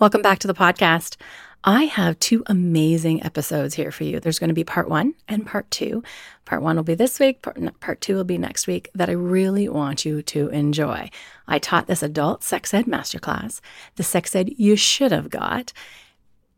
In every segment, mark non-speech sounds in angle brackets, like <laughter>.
Welcome back to the podcast. I have two amazing episodes here for you. There's going to be part one and part two. Part one will be this week, part, part two will be next week, that I really want you to enjoy. I taught this adult sex ed masterclass, the sex ed you should have got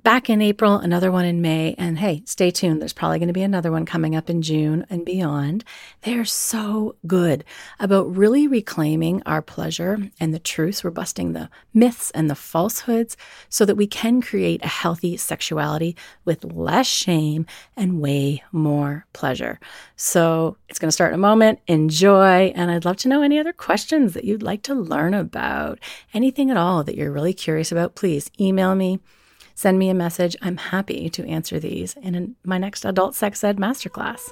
back in April, another one in May. And hey, stay tuned. There's probably going to be another one coming up in June and beyond. They're so good about really reclaiming our pleasure and the truths. We're busting the myths and the falsehoods so that we can create a healthy sexuality with less shame and way more pleasure. So it's going to start in a moment. Enjoy. And I'd love to know any other questions that you'd like to learn about. Anything at all that you're really curious about, please email me Send me a message. I'm happy to answer these in my next Adult Sex Ed Masterclass.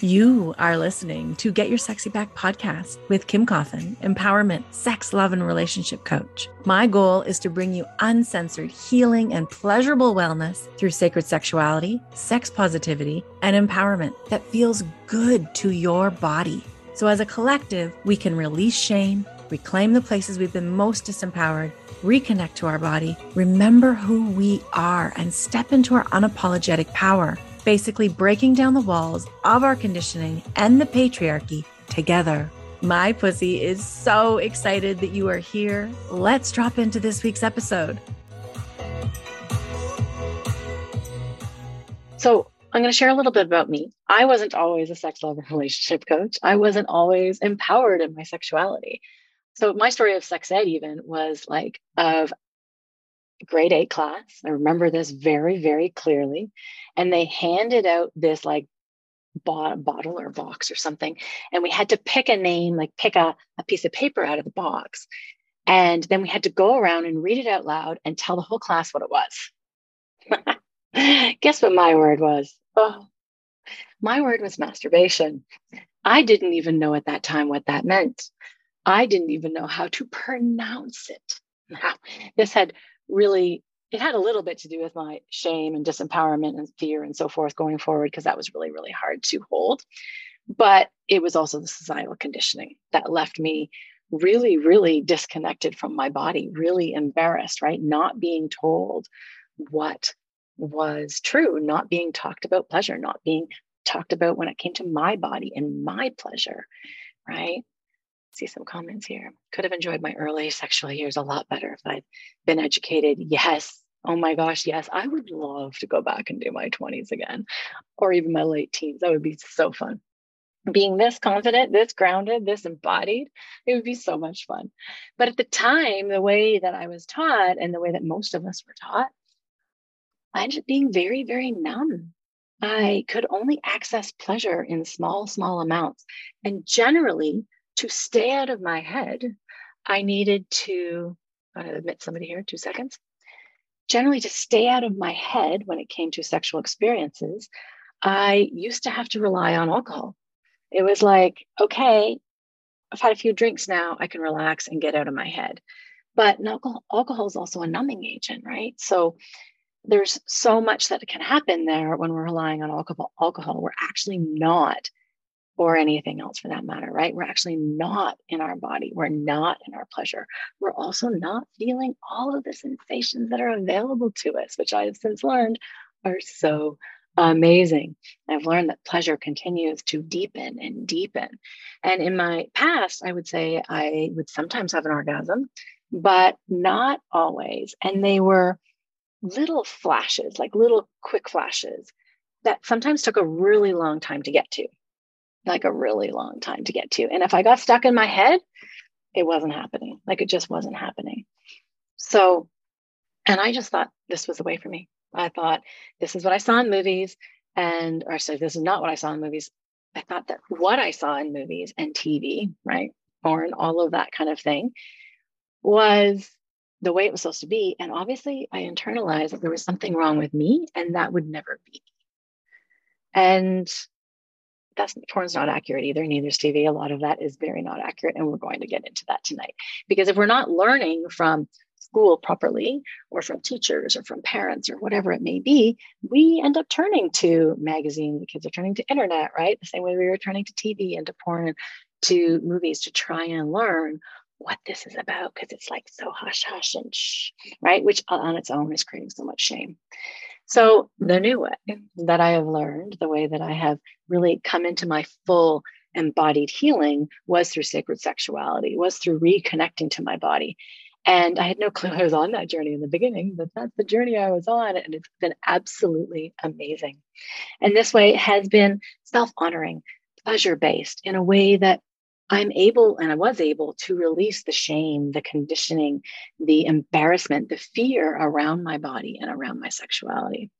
You are listening to Get Your Sexy Back podcast with Kim Coffin, empowerment, sex, love, and relationship coach. My goal is to bring you uncensored healing and pleasurable wellness through sacred sexuality, sex positivity, and empowerment that feels good to your body. So, as a collective, we can release shame, reclaim the places we've been most disempowered reconnect to our body, remember who we are, and step into our unapologetic power, basically breaking down the walls of our conditioning and the patriarchy together. My pussy is so excited that you are here. Let's drop into this week's episode. So, I'm going to share a little bit about me. I wasn't always a sex love relationship coach. I wasn't always empowered in my sexuality. So my story of sex ed even was like of grade eight class. I remember this very, very clearly. And they handed out this like bottle or box or something. And we had to pick a name, like pick a, a piece of paper out of the box. And then we had to go around and read it out loud and tell the whole class what it was. <laughs> Guess what my word was? Oh, my word was masturbation. I didn't even know at that time what that meant. I didn't even know how to pronounce it. Now, this had really, it had a little bit to do with my shame and disempowerment and fear and so forth going forward, because that was really, really hard to hold. But it was also the societal conditioning that left me really, really disconnected from my body, really embarrassed, right? Not being told what was true, not being talked about pleasure, not being talked about when it came to my body and my pleasure, right? See some comments here. Could have enjoyed my early sexual years a lot better if I'd been educated. Yes. Oh my gosh, yes. I would love to go back and do my 20s again or even my late teens. That would be so fun. Being this confident, this grounded, this embodied, it would be so much fun. But at the time, the way that I was taught and the way that most of us were taught, I ended up being very, very numb. I could only access pleasure in small, small amounts. And generally, to stay out of my head, I needed to, I'm going to admit somebody here, two seconds. Generally, to stay out of my head when it came to sexual experiences, I used to have to rely on alcohol. It was like, okay, I've had a few drinks now, I can relax and get out of my head. But alcohol, alcohol is also a numbing agent, right? So there's so much that can happen there when we're relying on alcohol. Alcohol, we're actually not or anything else for that matter, right? We're actually not in our body. We're not in our pleasure. We're also not feeling all of the sensations that are available to us, which I have since learned are so amazing. I've learned that pleasure continues to deepen and deepen. And in my past, I would say I would sometimes have an orgasm, but not always. And they were little flashes, like little quick flashes that sometimes took a really long time to get to like a really long time to get to. And if I got stuck in my head, it wasn't happening. Like it just wasn't happening. So, and I just thought this was the way for me. I thought this is what I saw in movies. And, or said, this is not what I saw in movies. I thought that what I saw in movies and TV, right? Porn, all of that kind of thing was the way it was supposed to be. And obviously, I internalized that there was something wrong with me and that would never be. And that's porn's not accurate either. Neither is TV. A lot of that is very not accurate. And we're going to get into that tonight. Because if we're not learning from school properly or from teachers or from parents or whatever it may be, we end up turning to magazines. The kids are turning to internet, right? The same way we were turning to TV and to porn, to movies to try and learn what this is about because it's like so hush hush and shh, right? Which on its own is creating so much shame. So, the new way that I have learned, the way that I have really come into my full embodied healing was through sacred sexuality, was through reconnecting to my body. And I had no clue I was on that journey in the beginning, but that's the journey I was on. And it's been absolutely amazing. And this way has been self honoring, pleasure based in a way that I'm able and I was able to release the shame, the conditioning, the embarrassment, the fear around my body and around my sexuality.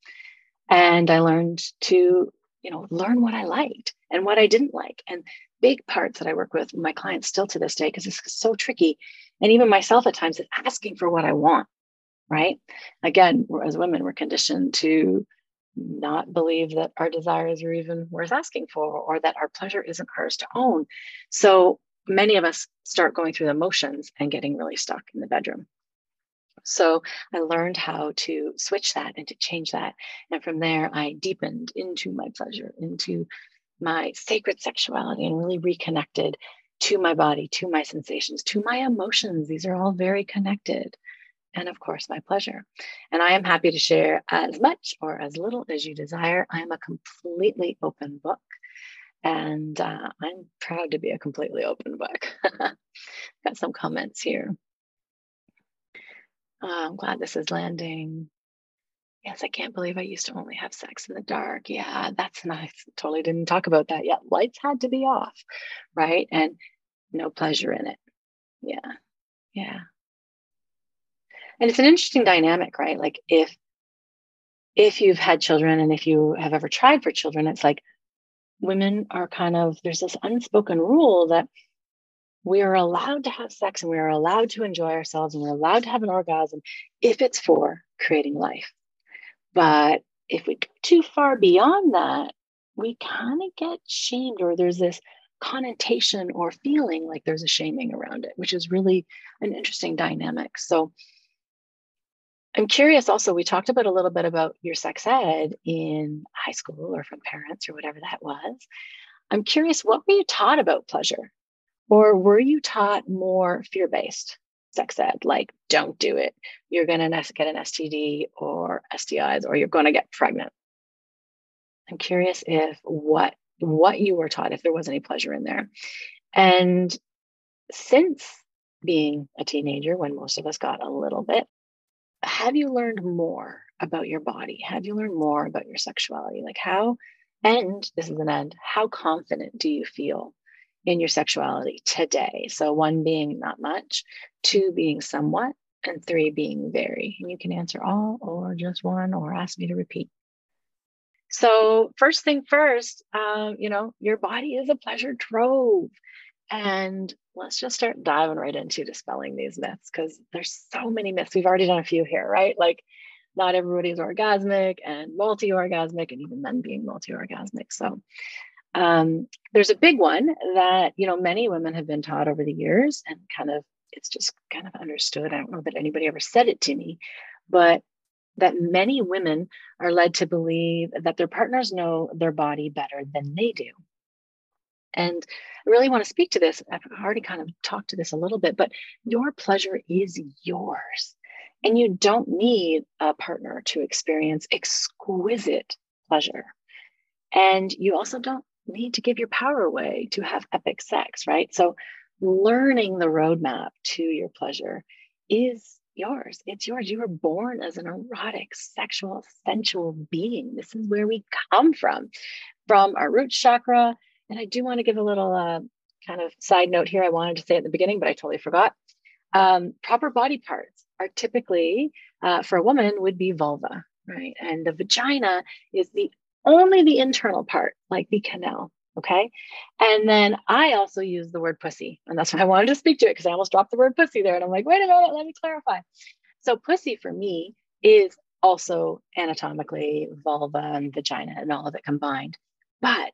And I learned to, you know, learn what I liked and what I didn't like. And big parts that I work with my clients still to this day, because it's so tricky. And even myself at times asking for what I want, right? Again, as women, we're conditioned to not believe that our desires are even worth asking for or that our pleasure isn't ours to own. So many of us start going through the motions and getting really stuck in the bedroom. So I learned how to switch that and to change that. And from there, I deepened into my pleasure, into my sacred sexuality, and really reconnected to my body, to my sensations, to my emotions. These are all very connected and of course, my pleasure. And I am happy to share as much or as little as you desire. I am a completely open book, and uh, I'm proud to be a completely open book. <laughs> Got some comments here. Oh, I'm glad this is landing. Yes, I can't believe I used to only have sex in the dark. Yeah, that's nice. Totally didn't talk about that yet. Lights had to be off, right? And no pleasure in it. Yeah, yeah and it's an interesting dynamic right? Like if if you've had children and if you have ever tried for children it's like women are kind of there's this unspoken rule that we are allowed to have sex and we are allowed to enjoy ourselves and we're allowed to have an orgasm if it's for creating life. But if we go too far beyond that we kind of get shamed or there's this connotation or feeling like there's a shaming around it which is really an interesting dynamic. So I'm curious also, we talked about a little bit about your sex ed in high school or from parents or whatever that was. I'm curious, what were you taught about pleasure? Or were you taught more fear based sex ed, like don't do it, you're going to get an STD or STIs, or you're going to get pregnant? I'm curious if what what you were taught, if there was any pleasure in there. And since being a teenager, when most of us got a little bit, have you learned more about your body? Have you learned more about your sexuality? Like how, and this is an end, how confident do you feel in your sexuality today? So one being not much, two being somewhat, and three being very. And you can answer all or just one or ask me to repeat. So first thing first, um, you know, your body is a pleasure trove. And let's just start diving right into dispelling these myths because there's so many myths. We've already done a few here, right? Like not everybody's orgasmic and multi-orgasmic and even men being multi-orgasmic. So um, there's a big one that you know many women have been taught over the years and kind of it's just kind of understood. I don't know that anybody ever said it to me, but that many women are led to believe that their partners know their body better than they do. And I really want to speak to this. I've already kind of talked to this a little bit, but your pleasure is yours. And you don't need a partner to experience exquisite pleasure. And you also don't need to give your power away to have epic sex, right? So, learning the roadmap to your pleasure is yours. It's yours. You were born as an erotic, sexual, sensual being. This is where we come from, from our root chakra and I do want to give a little uh, kind of side note here. I wanted to say at the beginning, but I totally forgot. Um, proper body parts are typically uh, for a woman would be vulva, right? And the vagina is the only the internal part, like the canal. Okay. And then I also use the word pussy. And that's why I wanted to speak to it because I almost dropped the word pussy there. And I'm like, wait a minute, let me clarify. So, pussy for me is also anatomically vulva and vagina and all of it combined. But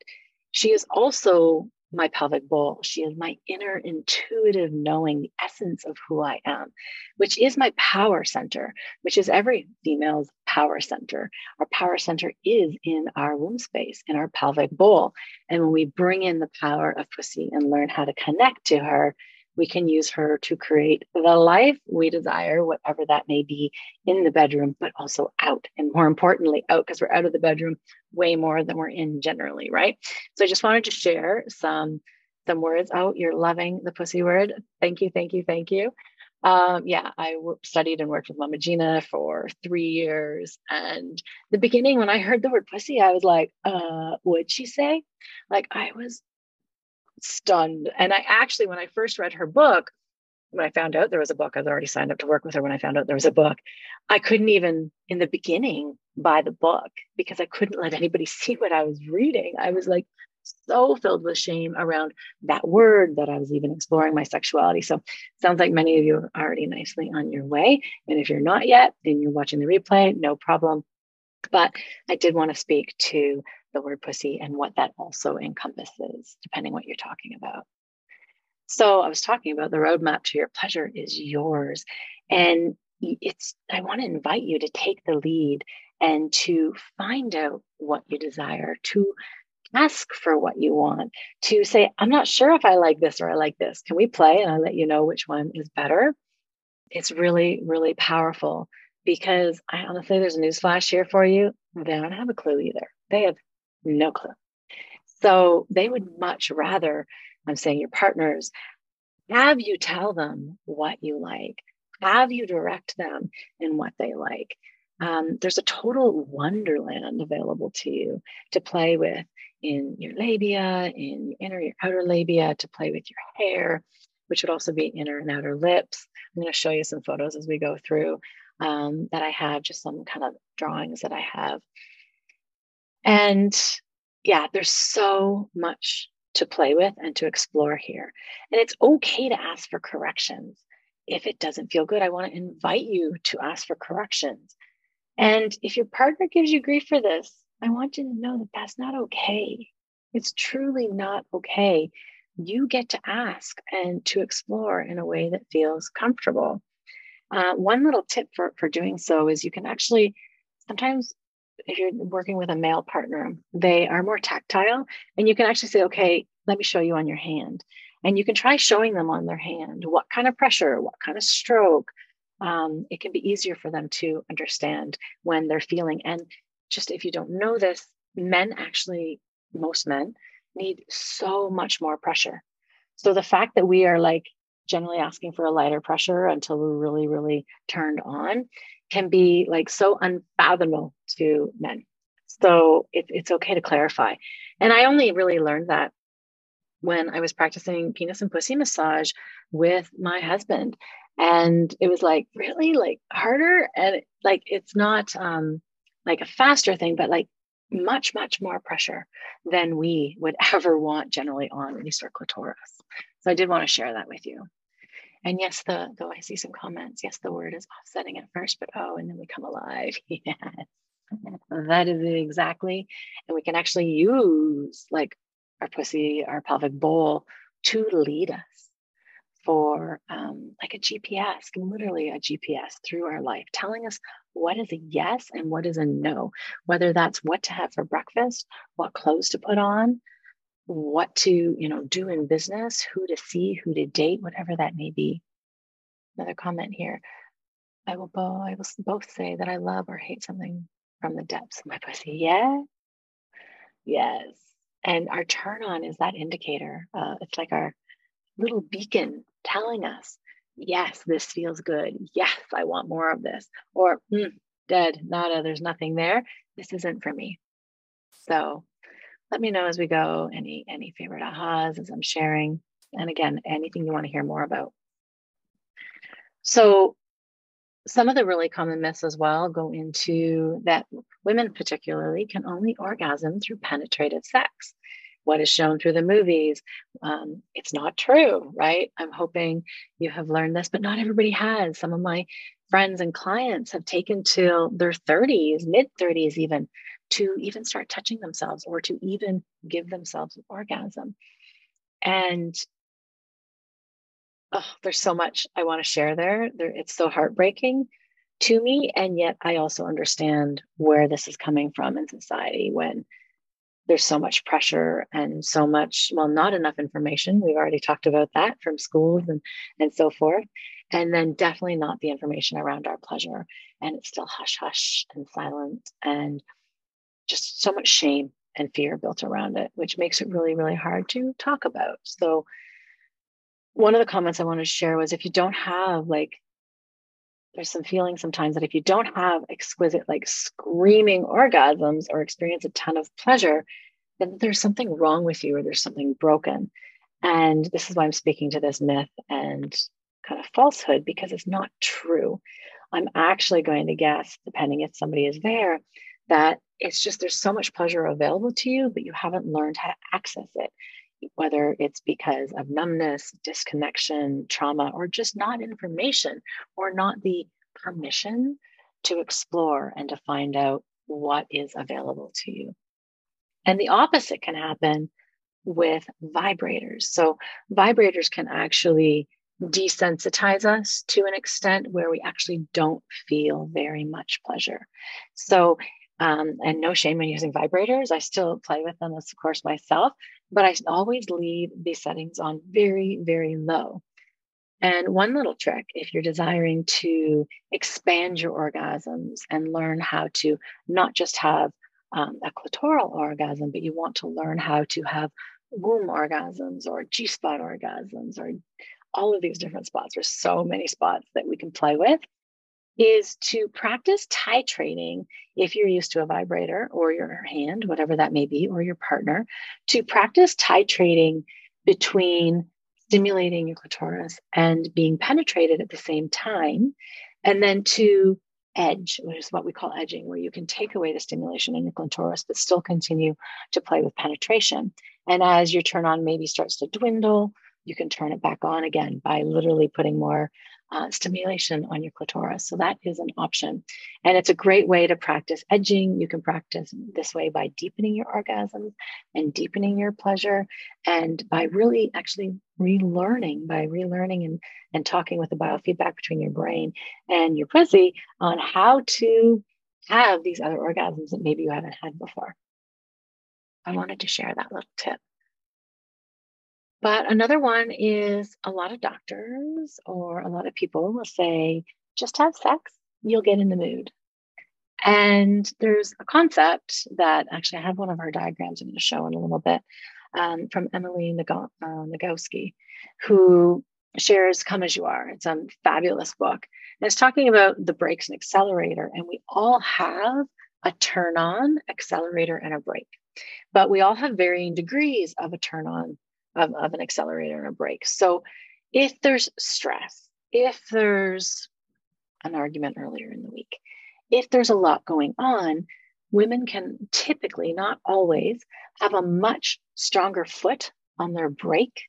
she is also my pelvic bowl. She is my inner intuitive knowing, the essence of who I am, which is my power center, which is every female's power center. Our power center is in our womb space, in our pelvic bowl. And when we bring in the power of pussy and learn how to connect to her, we can use her to create the life we desire, whatever that may be in the bedroom, but also out. And more importantly, out because we're out of the bedroom way more than we're in generally, right? So I just wanted to share some some words. Oh, you're loving the pussy word. Thank you, thank you, thank you. Um, yeah, I w- studied and worked with Mama Gena for three years. And the beginning, when I heard the word pussy, I was like, uh, what'd she say? Like, I was stunned. And I actually, when I first read her book, when I found out there was a book, I was already signed up to work with her. When I found out there was a book, I couldn't even, in the beginning, buy the book because I couldn't let anybody <laughs> see what I was reading. I was like so filled with shame around that word that I was even exploring my sexuality. So sounds like many of you are already nicely on your way. And if you're not yet and you're watching the replay, no problem. But I did want to speak to the word pussy and what that also encompasses, depending what you're talking about. So I was talking about the roadmap to your pleasure is yours. And it's I want to invite you to take the lead and to find out what you desire, to ask for what you want, to say, I'm not sure if I like this or I like this. Can we play and I'll let you know which one is better? It's really, really powerful because I honestly, there's a newsflash here for you. They don't have a clue either. They have no clue. So they would much rather, I'm saying your partners, have you tell them what you like, have you direct them in what they like. Um, there's a total wonderland available to you to play with in your labia, in your inner, your outer labia, to play with your hair, which would also be inner and outer lips. I'm going to show you some photos as we go through um, that I have, just some kind of drawings that I have. And yeah, there's so much to play with and to explore here. And it's okay to ask for corrections. If it doesn't feel good, I want to invite you to ask for corrections. And if your partner gives you grief for this, I want you to know that that's not okay. It's truly not okay. You get to ask and to explore in a way that feels comfortable. Uh, one little tip for, for doing so is you can actually sometimes if you're working with a male partner, they are more tactile and you can actually say, okay, let me show you on your hand. And you can try showing them on their hand what kind of pressure, what kind of stroke. Um, it can be easier for them to understand when they're feeling. And just if you don't know this, men actually, most men need so much more pressure. So the fact that we are like generally asking for a lighter pressure until we're really, really turned on can be like so unfathomable to men. So it, it's okay to clarify. And I only really learned that when I was practicing penis and pussy massage with my husband. And it was like really like harder and like it's not um like a faster thing, but like much, much more pressure than we would <laughs> ever want generally on any clitoris. So I did want to share that with you. And yes, the though I see some comments, yes, the word is offsetting at first, but oh, and then we come alive. <laughs> yes. That is exactly. And we can actually use like our pussy, our pelvic bowl to lead us for um, like a GPS, literally a GPS through our life, telling us what is a yes and what is a no, whether that's what to have for breakfast, what clothes to put on, what to you know do in business who to see who to date whatever that may be. Another comment here. I will both i will both say that i love or hate something from the depths of my pussy. Yeah. Yes. And our turn on is that indicator uh, it's like our little beacon telling us yes this feels good. Yes i want more of this. Or mm, dead nada there's nothing there. This isn't for me. So let me know as we go any any favorite ahas as I'm sharing. And again, anything you want to hear more about. So some of the really common myths as well go into that women particularly can only orgasm through penetrative sex what is shown through the movies um, it's not true right i'm hoping you have learned this but not everybody has some of my friends and clients have taken till their 30s mid 30s even to even start touching themselves or to even give themselves an orgasm. And oh, there's so much I want to share there. there. It's so heartbreaking to me. And yet I also understand where this is coming from in society when there's so much pressure and so much, well, not enough information. We've already talked about that from schools and, and so forth. And then definitely not the information around our pleasure. And it's still hush hush and silent and just so much shame and fear built around it, which makes it really, really hard to talk about. So, one of the comments I wanted to share was if you don't have like there's some feeling sometimes that if you don't have exquisite, like screaming orgasms or experience a ton of pleasure, then there's something wrong with you or there's something broken. And this is why I'm speaking to this myth and kind of falsehood because it's not true. I'm actually going to guess, depending if somebody is there, that it's just there's so much pleasure available to you, but you haven't learned how to access it whether it's because of numbness, disconnection, trauma, or just not information or not the permission to explore and to find out what is available to you. And the opposite can happen with vibrators. So, vibrators can actually desensitize us to an extent where we actually don't feel very much pleasure. So, um, and no shame in using vibrators. I still play with them, of course, myself, but I always leave these settings on very, very low. And one little trick, if you're desiring to expand your orgasms and learn how to not just have um, a clitoral orgasm, but you want to learn how to have womb orgasms or G spot orgasms or all of these different spots. There's so many spots that we can play with is to practice titrating if you're used to a vibrator or your hand, whatever that may be, or your partner, to practice titrating between stimulating your clitoris and being penetrated at the same time. And then to edge, which is what we call edging, where you can take away the stimulation in your clitoris, but still continue to play with penetration. And as your turn on maybe starts to dwindle, you can turn it back on again by literally putting more uh, stimulation on your clitoris. So that is an option. And it's a great way to practice edging. You can practice this way by deepening your orgasms and deepening your pleasure and by really actually relearning, by relearning and, and talking with the biofeedback between your brain and your pussy on how to have these other orgasms that maybe you haven't had before. I wanted to share that little tip. But another one is a lot of doctors or a lot of people will say, just have sex, you'll get in the mood. And there's a concept that actually I have one of our diagrams I'm going to show in a little bit um, from Emily uh, Nagoski, who shares Come As You Are. It's a fabulous book. And it's talking about the brakes and accelerator. And we all have a turn on, accelerator, and a brake. But we all have varying degrees of a turn on of, of an accelerator and a brake. So if there's stress, if there's an argument earlier in the week, if there's a lot going on, women can typically, not always, have a much stronger foot on their brake,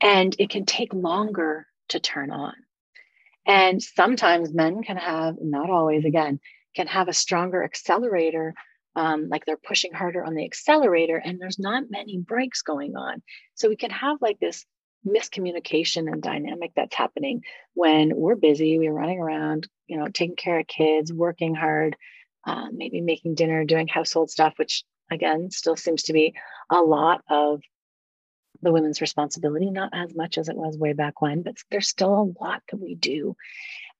and it can take longer to turn on. And sometimes men can have, not always again, can have a stronger accelerator um, like they're pushing harder on the accelerator and there's not many brakes going on. So we can have like this miscommunication and dynamic that's happening when we're busy, we're running around, you know, taking care of kids, working hard, uh, maybe making dinner, doing household stuff, which again still seems to be a lot of the women's responsibility, not as much as it was way back when, but there's still a lot that we do.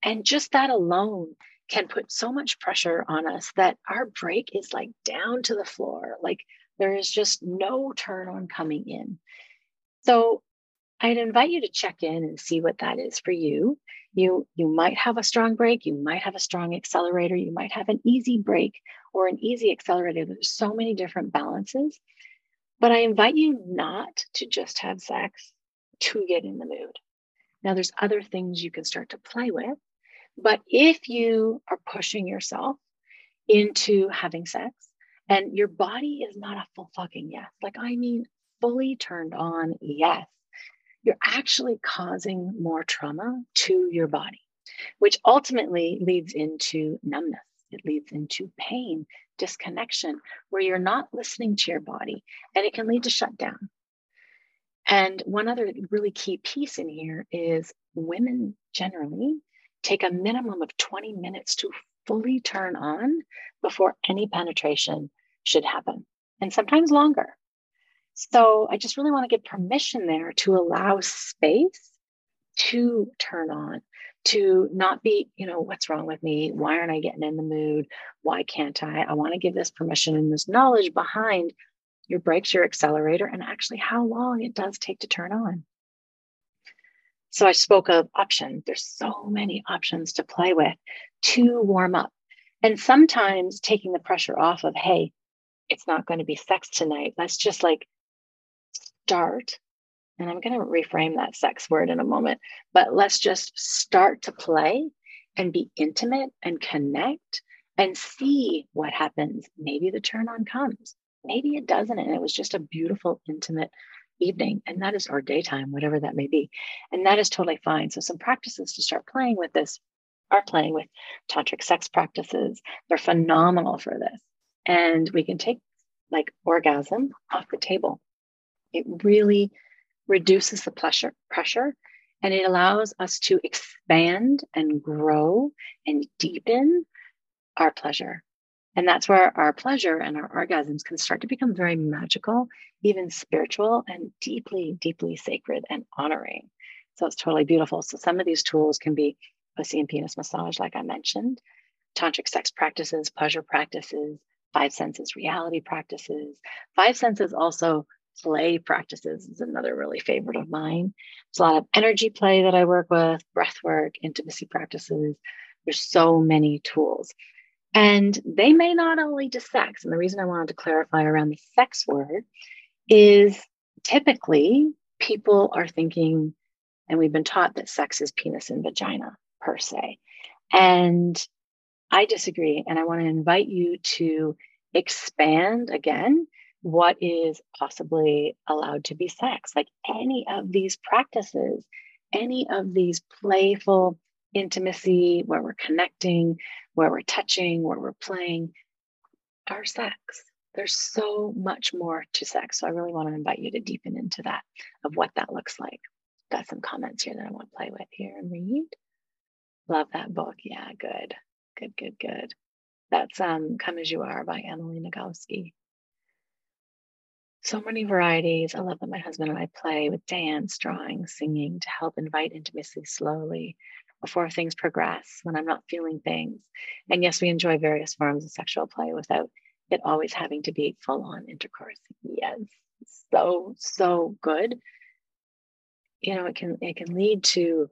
And just that alone can put so much pressure on us that our brake is like down to the floor. Like there is just no turn on coming in. So I'd invite you to check in and see what that is for you. You you might have a strong brake, you might have a strong accelerator, you might have an easy brake or an easy accelerator. There's so many different balances. But I invite you not to just have sex to get in the mood. Now there's other things you can start to play with but if you are pushing yourself into having sex and your body is not a full fucking yes, like I mean, fully turned on yes, you're actually causing more trauma to your body, which ultimately leads into numbness. It leads into pain, disconnection, where you're not listening to your body, and it can lead to shutdown. And one other really key piece in here is women generally take a minimum of 20 minutes to fully turn on before any penetration should happen. and sometimes longer. So I just really want to give permission there to allow space to turn on, to not be, you know, what's wrong with me? Why aren't I getting in the mood? Why can't I? I want to give this permission and this knowledge behind your brakes, your accelerator, and actually how long it does take to turn on. So I spoke of options. There's so many options to play with to warm up. And sometimes taking the pressure off of, hey, it's not going to be sex tonight. Let's just like start. And I'm going to reframe that sex word in a moment, but let's just start to play and be intimate and connect and see what happens. Maybe the turn on comes, maybe it doesn't. And it was just a beautiful, intimate evening. And that is our daytime, whatever that may be. And that is totally fine. So, some practices to start playing with this are playing with tantric sex practices. They're phenomenal for this. And we can take like orgasm off the table. It really reduces the pressure, pressure and it allows us to expand and grow and deepen our pleasure. And that's where our pleasure and our orgasms can start to become very magical, even spiritual, and deeply, deeply sacred and honoring. So it's totally beautiful. So some of these tools can be pussy and penis massage, like I mentioned, tantric sex practices, pleasure practices, five senses reality practices. Five senses also play practices is another really favorite of mine. There's a lot of energy play that I work with, breath work, intimacy practices. There's so many tools. And they may not only to sex. And the reason I wanted to clarify around the sex word is typically people are thinking, and we've been taught that sex is penis and vagina per se. And I disagree. And I want to invite you to expand again what is possibly allowed to be sex. Like any of these practices, any of these playful intimacy where we're connecting, where we're touching, where we're playing, are sex. There's so much more to sex. So I really want to invite you to deepen into that of what that looks like. Got some comments here that I want to play with here and read. Love that book. Yeah, good. Good, good, good. That's um, Come As You Are by Emily Nagoski. So many varieties. I love that my husband and I play with dance, drawing, singing to help invite intimacy slowly before things progress when I'm not feeling things. And yes, we enjoy various forms of sexual play without it always having to be full on intercourse. Yes, so, so good. You know, it can it can lead to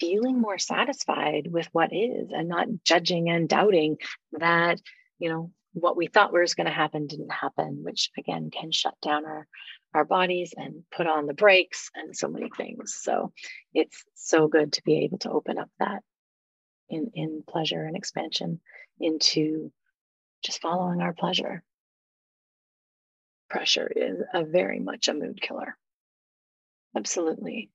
feeling more satisfied with what is and not judging and doubting that, you know, what we thought was going to happen didn't happen, which again can shut down our our bodies and put on the brakes and so many things. So it's so good to be able to open up that in in pleasure and expansion into just following our pleasure. Pressure is a very much a mood killer. Absolutely.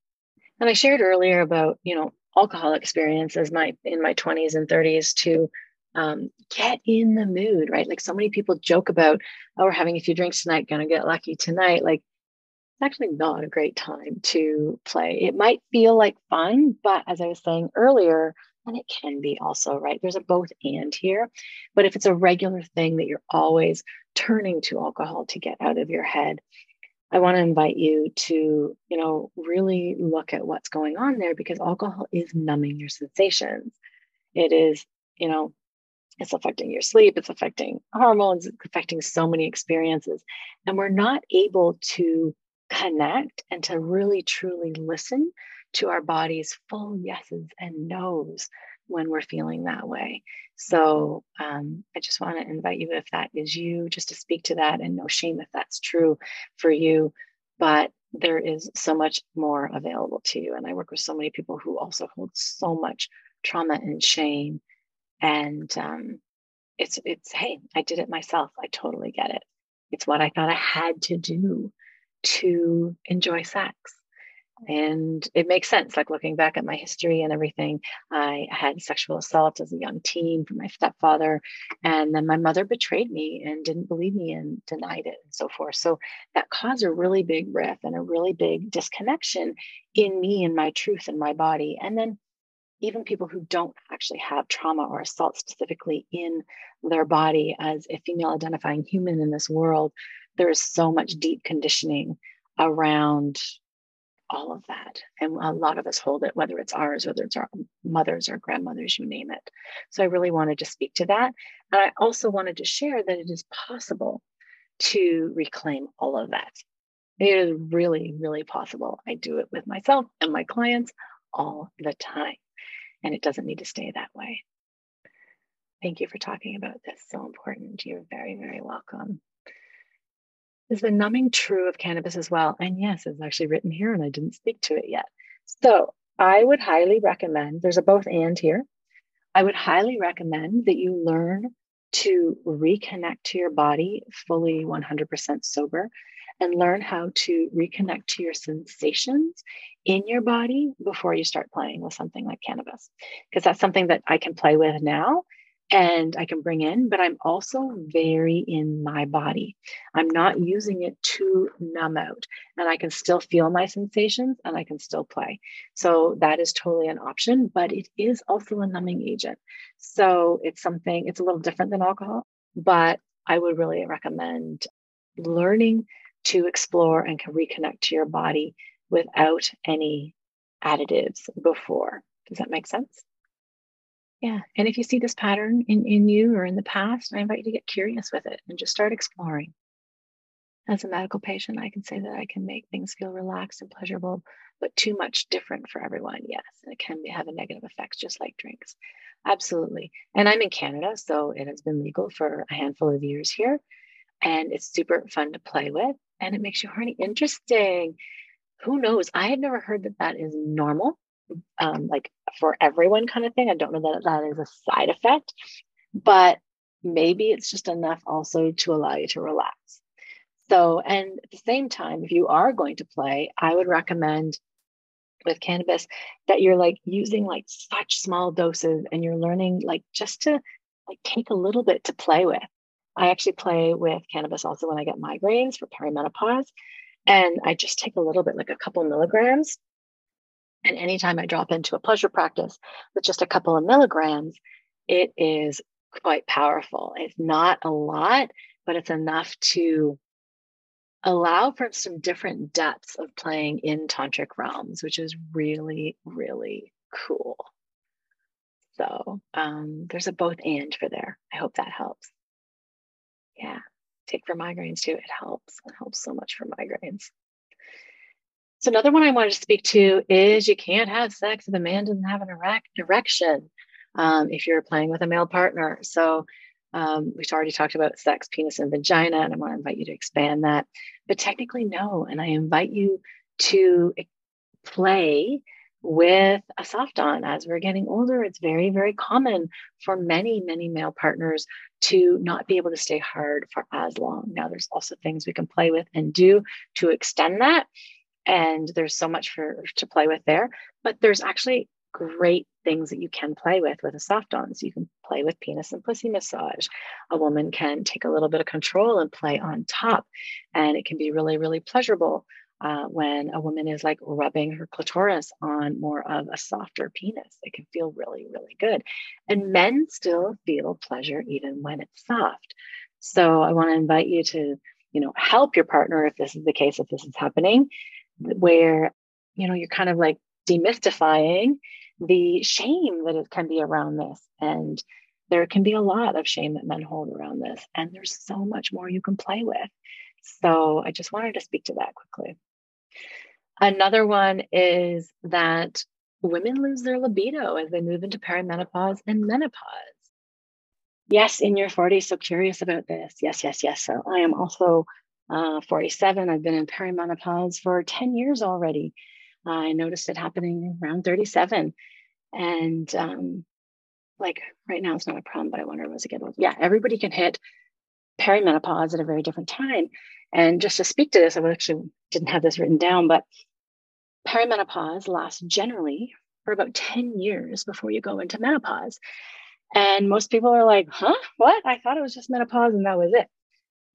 And I shared earlier about, you know, alcohol experiences my in my 20s and 30s to um, get in the mood, right? Like so many people joke about, oh, we're having a few drinks tonight, gonna get lucky tonight. Like it's actually not a great time to play. It might feel like fun, but as I was saying earlier, and it can be also, right? There's a both and here. But if it's a regular thing that you're always turning to alcohol to get out of your head, I want to invite you to, you know, really look at what's going on there because alcohol is numbing your sensations. It is, you know, it's affecting your sleep, it's affecting hormones, it's affecting so many experiences. And we're not able to connect and to really truly listen to our body's full yeses and nos when we're feeling that way. So um, I just want to invite you, if that is you, just to speak to that and no shame if that's true for you. But there is so much more available to you. And I work with so many people who also hold so much trauma and shame. And um, it's it's hey, I did it myself. I totally get it. It's what I thought I had to do to enjoy sex and it makes sense like looking back at my history and everything i had sexual assault as a young teen from my stepfather and then my mother betrayed me and didn't believe me and denied it and so forth. So that caused a really big rift and a really big disconnection in me and my truth and my body. And then even people who don't actually have trauma or assault specifically in their body as a female identifying human in this world, there is so much deep conditioning around all of that. And a lot of us hold it, whether it's ours, whether it's our mothers or grandmothers, you name it. So I really wanted to speak to that. And I also wanted to share that it is possible to reclaim all of that. It is really, really possible. I do it with myself and my clients all the time. And it doesn't need to stay that way. Thank you for talking about this. So important. You're very, very welcome. Is the numbing true of cannabis as well? And yes, it's actually written here and I didn't speak to it yet. So I would highly recommend, there's a both and here. I would highly recommend that you learn to reconnect to your body fully 100% sober and learn how to reconnect to your sensations in your body before you start playing with something like cannabis. Because that's something that I can play with now and I can bring in, but I'm also very in my body. I'm not using it to numb out, and I can still feel my sensations and I can still play. So that is totally an option, but it is also a numbing agent. So it's something, it's a little different than alcohol, but I would really recommend learning to explore and can reconnect to your body without any additives before. Does that make sense? Yeah. And if you see this pattern in, in you or in the past, I invite you to get curious with it and just start exploring. As a medical patient, I can say that I can make things feel relaxed and pleasurable, but too much different for everyone. Yes. And it can have a negative effect, just like drinks. Absolutely. And I'm in Canada, so it has been legal for a handful of years here. And it's super fun to play with and it makes you horny. Interesting. Who knows? I had never heard that that is normal, um, like for everyone kind of thing. I don't know that that is a side effect, but maybe it's just enough also to allow you to relax. So, and at the same time, if you are going to play, I would recommend with cannabis that you're like using like such small doses and you're learning like just to like take a little bit to play with I actually play with cannabis also when I get migraines for perimenopause. And I just take a little bit, like a couple milligrams. And anytime I drop into a pleasure practice with just a couple of milligrams, it is quite powerful. It's not a lot, but it's enough to allow for some different depths of playing in tantric realms, which is really, really cool. So um, there's a both and for there. I hope that helps. Yeah, take for migraines too. It helps. It helps so much for migraines. So another one I wanted to speak to is you can't have sex if a man doesn't have an erect, erection um, if you're playing with a male partner. So um, we've already talked about sex, penis, and vagina, and I want to invite you to expand that. But technically, no. And I invite you to play with a soft on as we're getting older it's very very common for many many male partners to not be able to stay hard for as long now there's also things we can play with and do to extend that and there's so much for to play with there but there's actually great things that you can play with with a soft on so you can play with penis and pussy massage a woman can take a little bit of control and play on top and it can be really really pleasurable uh, when a woman is like rubbing her clitoris on more of a softer penis. It can feel really, really good. And men still feel pleasure even when it's soft. So I want to invite you to, you know, help your partner if this is the case, if this is happening, where, you know, you're kind of like demystifying the shame that it can be around this. And there can be a lot of shame that men hold around this. And there's so much more you can play with. So I just wanted to speak to that quickly. Another one is that women lose their libido as they move into perimenopause and menopause. Yes, in your 40s, so curious about this. Yes, yes, yes. So I am also uh, 47. I've been in perimenopause for 10 years already. I noticed it happening around 37. And um, like right now, it's not a problem, but I wonder was it get old. Yeah, everybody can hit perimenopause at a very different time. And just to speak to this, I actually didn't have this written down, but perimenopause lasts generally for about 10 years before you go into menopause. And most people are like, huh, what? I thought it was just menopause and that was it.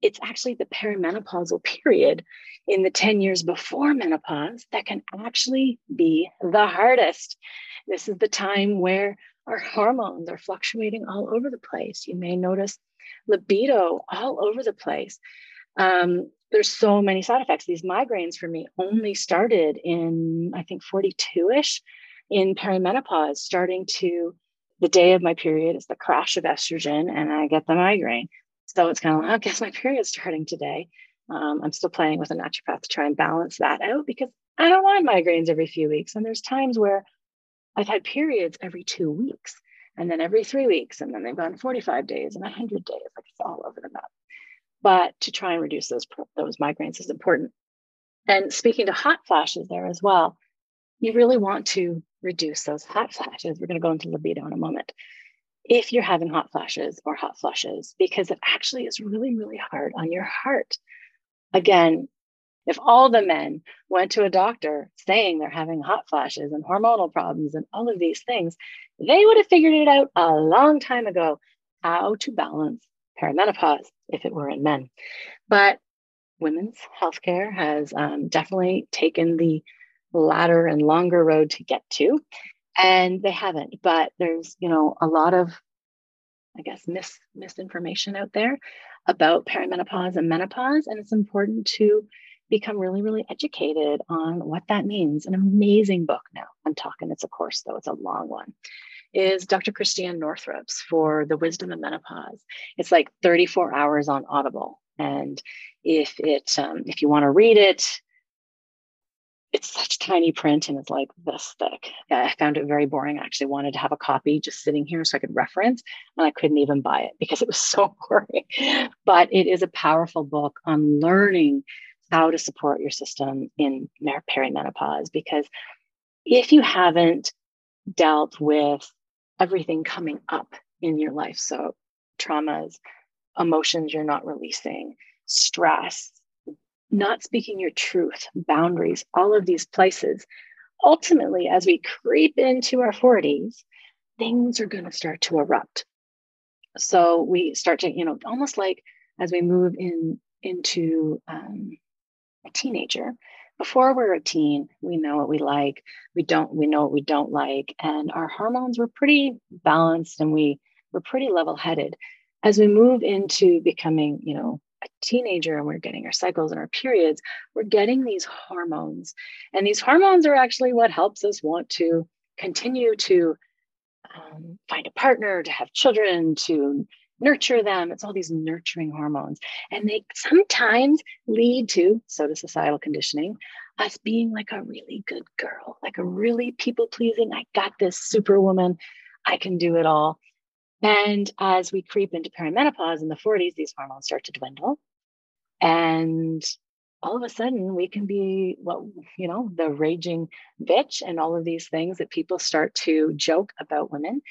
It's actually the perimenopausal period in the 10 years before menopause that can actually be the hardest. This is the time where our hormones are fluctuating all over the place. You may notice libido all over the place. Um, there's so many side effects. These migraines for me only started in, I think, 42 ish in perimenopause, starting to the day of my period is the crash of estrogen and I get the migraine. So it's kind of like, I guess <laughs> my period's starting today. Um, I'm still playing with a naturopath to try and balance that out because I don't want migraines every few weeks. And there's times where I've had periods every two weeks and then every three weeks, and then they've gone 45 days and 100 days. Like it's all over the map. But to try and reduce those those migraines is important. And speaking to hot flashes there as well, you really want to reduce those hot flashes. We're going to go into libido in a moment. If you're having hot flashes or hot flushes, because it actually is really, really hard on your heart. Again, if all the men went to a doctor saying they're having hot flashes and hormonal problems and all of these things, they would have figured it out a long time ago how to balance perimenopause if it were in men. But women's healthcare has um, definitely taken the latter and longer road to get to and they haven't but there's you know a lot of i guess mis misinformation out there about perimenopause and menopause. And it's important to become really really educated on what that means. An amazing book now. I'm talking it's a course though. It's a long one. Is dr christiane northrup's for the wisdom of menopause. It's like 34 hours on audible. And if it um, if you want to read it it's such tiny print and it's like this thick. I found it very boring. I actually wanted to have a copy just sitting here so I could reference, and I couldn't even buy it because it was so <laughs> boring. But it is a powerful book on learning how to support your system in perimenopause. Because if you haven't dealt with everything coming up in your life, so traumas, emotions you're not releasing, stress, not speaking your truth, boundaries, all of these places. Ultimately, as we creep into our 40s, things are going to start to erupt. So we start to, you know, almost like as we move in into um, a teenager. Before we're a teen, we know what we like. We don't. We know what we don't like, and our hormones were pretty balanced, and we were pretty level-headed. As we move into becoming, you know, a teenager and we're getting our cycles and our periods, we're getting these hormones. And these hormones are actually what helps us want to continue to um, find a partner, to have children, to nurture them. It's all these nurturing hormones. And they sometimes lead to, so does societal conditioning, us being like a really good girl, like a really people pleasing, I got this superwoman, I can do it all. And as we creep into perimenopause in the 40s, these hormones start to dwindle. And all of a sudden, we can be what, you know, the raging bitch and all of these things that people start to joke about women.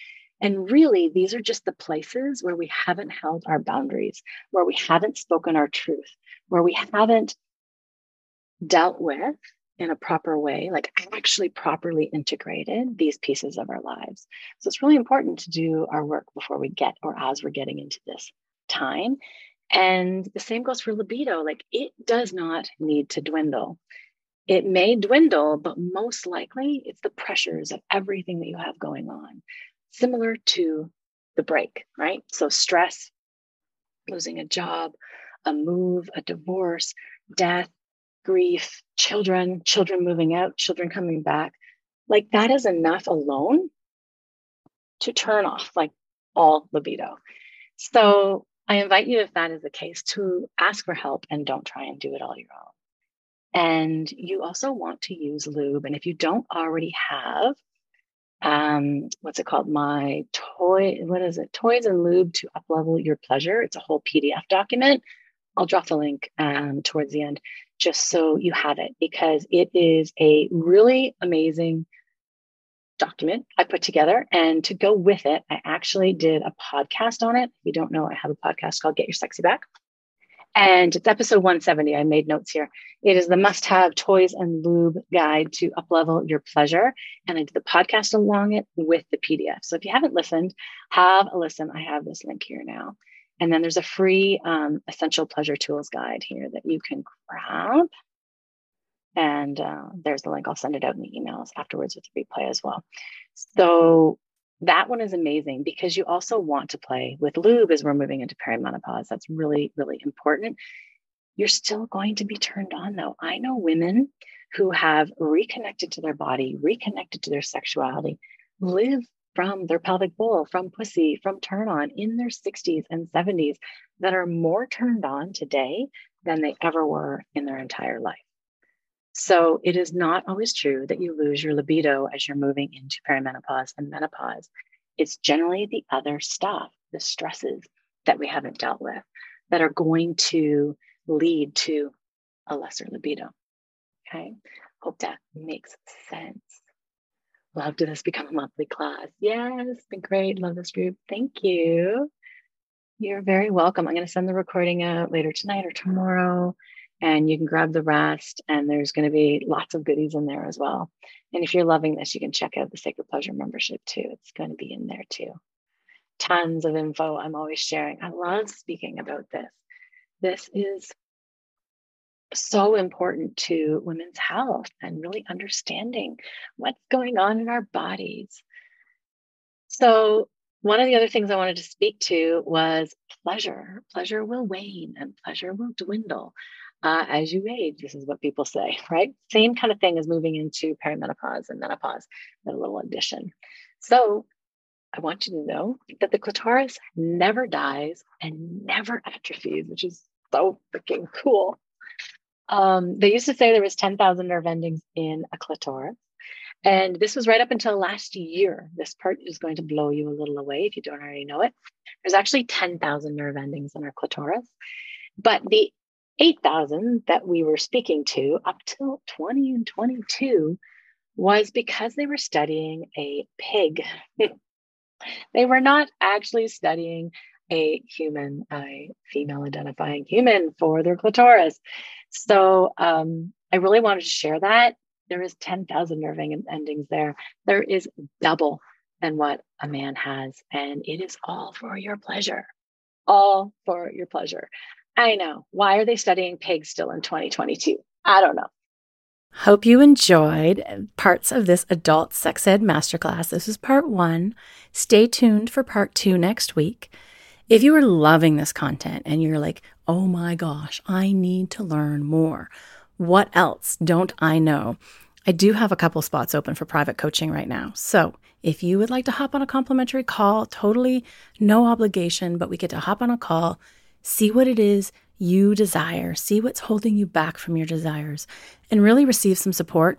And really, these are just the places where we haven't held our boundaries, where we haven't spoken our truth, where we haven't dealt with in a proper way, like actually properly integrated these pieces of our lives. So it's really important to do our work before we get or as we're getting into this time. And the same goes for libido. Like it does not need to dwindle. It may dwindle, but most likely it's the pressures of everything that you have going on, similar to the break, right? So stress, losing a job, a move, a divorce, death, grief, children, children moving out, children coming back, like that is enough alone to turn off like all libido. So I invite you, if that is the case, to ask for help and don't try and do it all your own. And you also want to use lube. And if you don't already have, um, what's it called? My toy, what is it? Toys and lube to uplevel your pleasure. It's a whole PDF document. I'll drop the link um, towards the end just so you have it because it is a really amazing document I put together. And to go with it, I actually did a podcast on it. If you don't know, I have a podcast called Get Your Sexy Back. And it's episode 170. I made notes here. It is the must have toys and lube guide to uplevel your pleasure. And I did the podcast along it with the PDF. So if you haven't listened, have a listen. I have this link here now. And then there's a free um, essential pleasure tools guide here that you can grab. And uh, there's the link. I'll send it out in the emails afterwards with the replay as well. So that one is amazing because you also want to play with lube as we're moving into perimenopause. That's really, really important. You're still going to be turned on though. I know women who have reconnected to their body, reconnected to their sexuality, live from their pelvic bowl, from pussy, from turn on in their 60s and 70s that are more turned on today than they ever were in their entire life. So it is not always true that you lose your libido as you're moving into perimenopause and menopause. It's generally the other stuff, the stresses that we haven't dealt with that are going to lead to a lesser libido. Okay. Hope that makes sense. Love to this become a monthly class. Yes, been great. Love this group. Thank you. You're very welcome. I'm going to send the recording out later tonight or tomorrow and you can grab the rest. And there's going to be lots of goodies in there as well. And if you're loving this, you can check out the Sacred Pleasure membership too. It's going to be in there too. Tons of info I'm always sharing. I love speaking about this. This is so important to women's health and really understanding what's going on in our bodies. So, one of the other things I wanted to speak to was pleasure. Pleasure will wane and pleasure will dwindle uh, as you age. This is what people say, <laughs> right? Same kind of thing as moving into perimenopause and menopause, but a little addition. So I want you to know that the clitoris never dies and never atrophies, which is so freaking cool. Um, they used to say there was 10,000 nerve endings in a clitoris. And this was right up until last year. This part is going to blow you a little away if you don't already know it. There's actually 10,000 nerve endings in our clitoris. But the 8,000 that we were speaking to up till 20 and 22 was because they were studying a pig. <laughs> they were not actually studying a human, a female identifying human for their clitoris. So um, I really wanted to share that. There is 10,000 nerve endings there. There is double than what a man has, and it is all for your pleasure. All for your pleasure. I know. Why are they studying pigs still in 2022? I don't know. Hope you enjoyed parts of this adult sex ed masterclass. This is part one. Stay tuned for part two next week. If you are loving this content and you're like, oh my gosh, I need to learn more, what else don't I know? I do have a couple spots open for private coaching right now. So if you would like to hop on a complimentary call, totally no obligation, but we get to hop on a call See what it is you desire, see what's holding you back from your desires, and really receive some support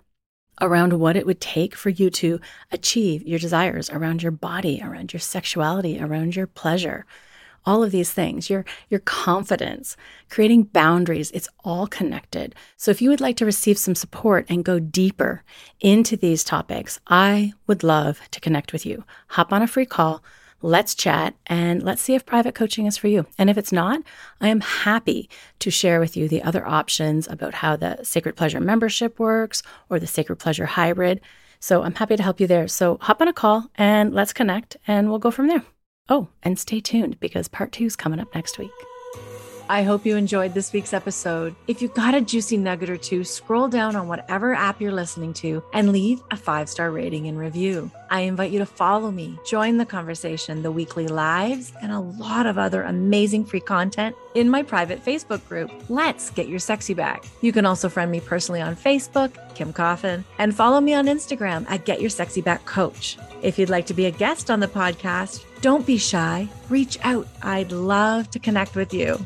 around what it would take for you to achieve your desires around your body, around your sexuality, around your pleasure. All of these things, your your confidence, creating boundaries, it's all connected. So if you would like to receive some support and go deeper into these topics, I would love to connect with you. Hop on a free call Let's chat and let's see if private coaching is for you. And if it's not, I am happy to share with you the other options about how the Sacred Pleasure membership works or the Sacred Pleasure hybrid. So I'm happy to help you there. So hop on a call and let's connect and we'll go from there. Oh, and stay tuned because part two is coming up next week. I hope you enjoyed this week's episode. If you got a juicy nugget or two, scroll down on whatever app you're listening to and leave a five star rating and review. I invite you to follow me, join the conversation, the weekly lives, and a lot of other amazing free content in my private Facebook group. Let's get your sexy back. You can also friend me personally on Facebook, Kim Coffin, and follow me on Instagram at Get Your Sexy Back Coach. If you'd like to be a guest on the podcast, don't be shy. Reach out. I'd love to connect with you.